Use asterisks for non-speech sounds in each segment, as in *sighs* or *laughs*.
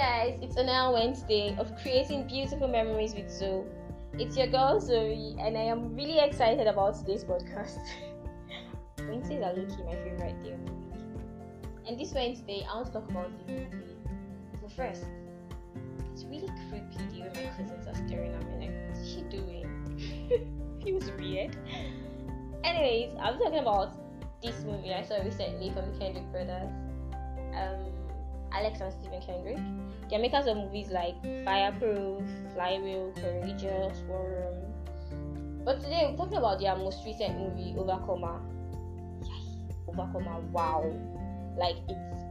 guys, it's another Wednesday of creating beautiful memories with Zoe. It's your girl Zoe, and I am really excited about today's podcast. *laughs* Wednesdays are low-key my favorite day of the week. And this Wednesday, I want to talk about the movie. But first, it's really creepy the way my cousins are staring at me like, what's she doing? *laughs* Feels weird. Anyways, I'm talking about this movie I saw recently from Kendrick brothers. Um, Alex and Stephen Kendrick. They're makers of movies like Fireproof, Flywheel, Courageous, War Room. But today we're talking about their most recent movie, Overcomer. Yes, Overcomer. Wow, like it's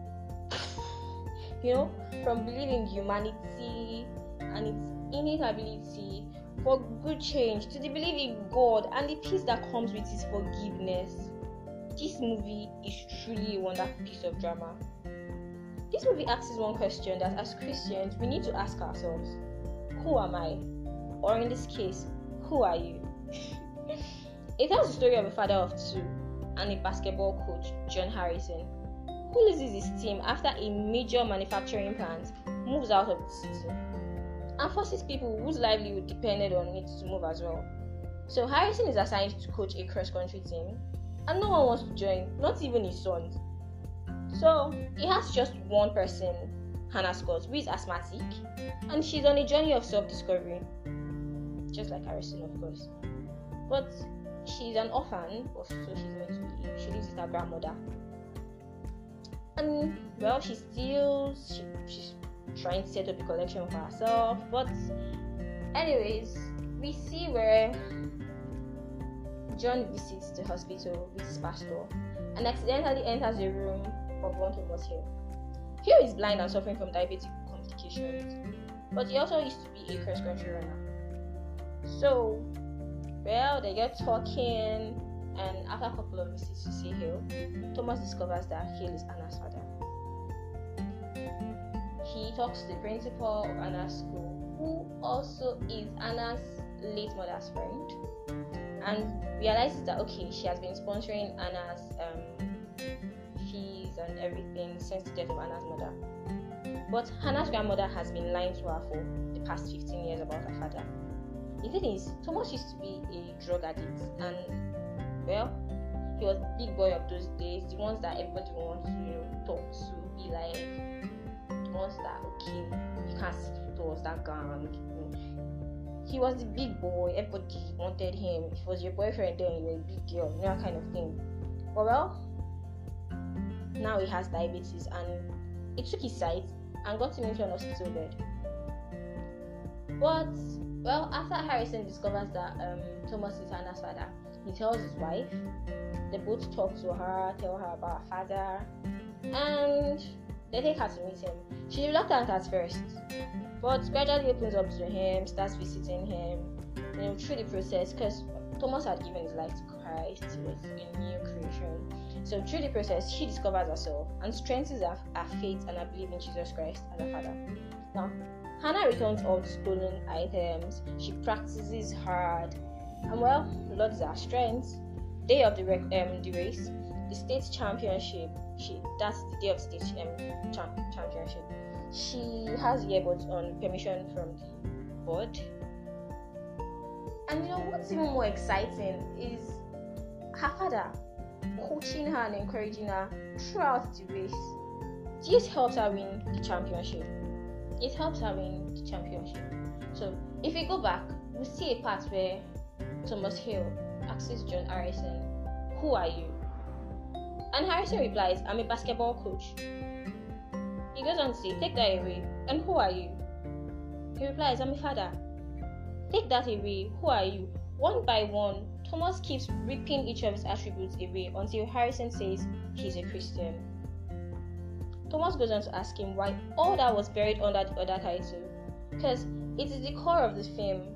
*sighs* you know from believing humanity and its innate ability for good change to the belief in God and the peace that comes with His forgiveness. This movie is truly a wonderful piece of drama. This movie asks one question that as Christians we need to ask ourselves Who am I? Or in this case, who are you? *laughs* it tells the story of a father of two and a basketball coach, John Harrison, who loses his team after a major manufacturing plant moves out of the city and forces people whose livelihood depended on it to move as well. So Harrison is assigned to coach a cross country team, and no one wants to join, not even his sons. So he has just one person, Hannah Scott, who is asthmatic, and she's on a journey of self discovery. Just like Harrison, of course. But she's an orphan, so she's to be. She lives with her grandmother. And well, she steals, she, she's trying to set up a collection for herself. But, anyways, we see where John visits the hospital with his pastor and accidentally enters the room of one Thomas Hill. Hill is blind and suffering from diabetic complications, but he also used to be a cross country runner. So, well, they get talking, and after a couple of visits to see Hill, Thomas discovers that Hill is Anna's father. He talks to the principal of Anna's school, who also is Anna's late mother's friend, and realizes that okay, she has been sponsoring Anna's since the death of Hannah's mother. But Hannah's grandmother has been lying to her for the past 15 years about her father. The thing is, Thomas used to be a drug addict, and well, he was the big boy of those days, the ones that everybody wants to you know, talk to, be like, the ones that, okay, you can't with us, that gang. He was the big boy, everybody wanted him. If he was your boyfriend, then you were a big girl, you know, that kind of thing. But well, now he has diabetes and it took his sight and got him into an hospital bed. But well, after Harrison discovers that um, Thomas is Hannah's father, he tells his wife. They both talk to her, tell her about her father, and they take her to meet him. She's reluctant at first, but gradually opens up to him, starts visiting him, you know, through the process because Thomas had given his life to Christ, was a new creation. So through the process, she discovers herself and strengthens her, her faith and her belief in Jesus Christ as her Father. Now, Hannah returns all the stolen items. She practices hard, and well, Lord is her strength. Day of the, rec- um, the race, the state championship. She that's the day of state um, championship. She has earbuds on permission from the board. And you know what's even more exciting is her father coaching her and encouraging her throughout the race. This helps her win the championship. It helps her win the championship. So if we go back, we see a part where Thomas Hill asks John Harrison, Who are you? And Harrison replies, I'm a basketball coach. He goes on to say, Take that away. And who are you? He replies, I'm a father. Take that away. Who are you? One by one, Thomas keeps ripping each of his attributes away until Harrison says he's a Christian. Thomas goes on to ask him why all that was buried under the other title, because it is the core of the film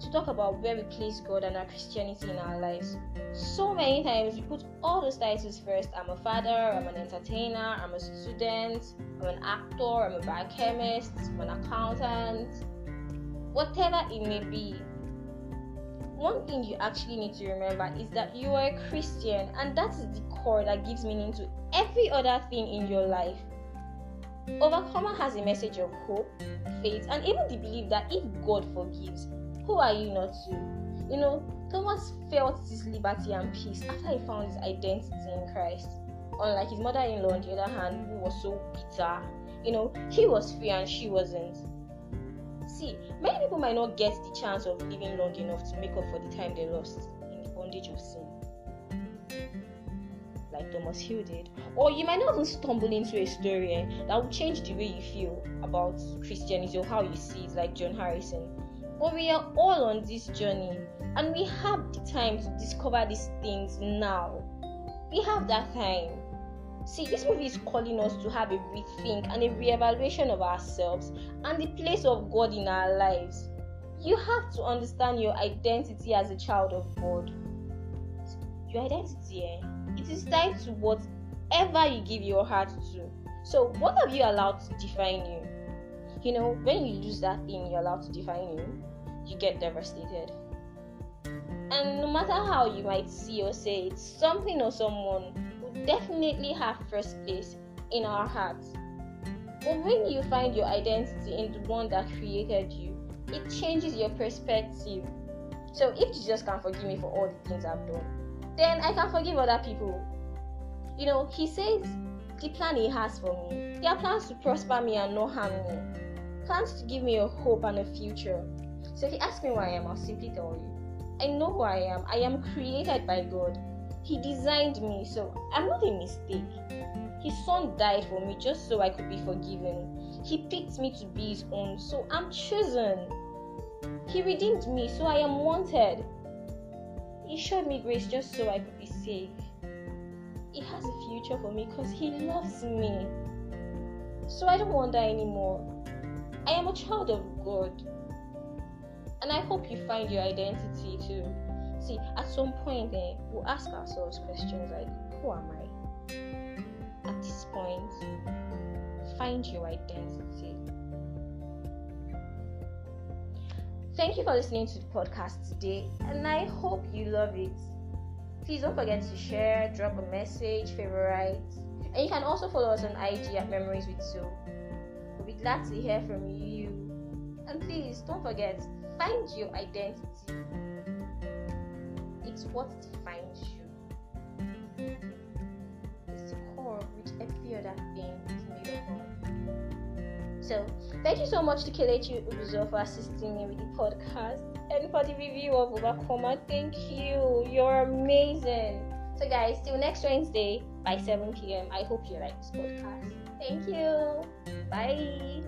to talk about where we place God and our Christianity in our lives. So many times we put all those titles first. I'm a father, I'm an entertainer, I'm a student, I'm an actor, I'm a biochemist, I'm an accountant, whatever it may be one thing you actually need to remember is that you are a Christian, and that is the core that gives meaning to every other thing in your life. Overcomer has a message of hope, faith, and even the belief that if God forgives, who are you not to? You know, Thomas felt this liberty and peace after he found his identity in Christ. Unlike his mother in law, on the other hand, who was so bitter, you know, he was free and she wasn't. See, many people might not get the chance of living long enough to make up for the time they lost in the bondage of sin like Thomas Hill did. Or you might not even stumble into a story eh, that will change the way you feel about Christianity or how you see it, like John Harrison. But we are all on this journey and we have the time to discover these things now. We have that time. See, this movie is calling us to have a rethink and a reevaluation of ourselves and the place of God in our lives. You have to understand your identity as a child of God. Your identity, eh? It is tied to whatever you give your heart to. So, what have you allowed to define you? You know, when you lose that thing you're allowed to define you, you get devastated. And no matter how you might see or say it, something or someone definitely have first place in our hearts. But when you find your identity in the one that created you, it changes your perspective. So if Jesus can forgive me for all the things I've done, then I can forgive other people. You know, he says the plan he has for me. There are plans to prosper me and not harm me. Plans to give me a hope and a future. So if you ask me who I am, I'll simply tell you. I know who I am. I am created by God. He designed me, so I'm not a mistake. His son died for me just so I could be forgiven. He picked me to be his own, so I'm chosen. He redeemed me, so I am wanted. He showed me grace just so I could be saved. He has a future for me because He loves me. So I don't wonder anymore. I am a child of God. And I hope you find your identity too. See, at some point, eh, we'll ask ourselves questions like, Who am I? At this point, find your identity. Thank you for listening to the podcast today, and I hope you love it. Please don't forget to share, drop a message, favorite, and you can also follow us on IG at Memories with Zoe. We'll be glad to hear from you. And please don't forget, find your identity. It's what defines you. It's the core which every other thing is made up of. So, thank you so much to Kelechi Ubuzo for assisting me with the podcast and for the review of Overcomer. Thank you. You're amazing. So, guys, till next Wednesday by 7 p.m. I hope you like this podcast. Thank you. Bye.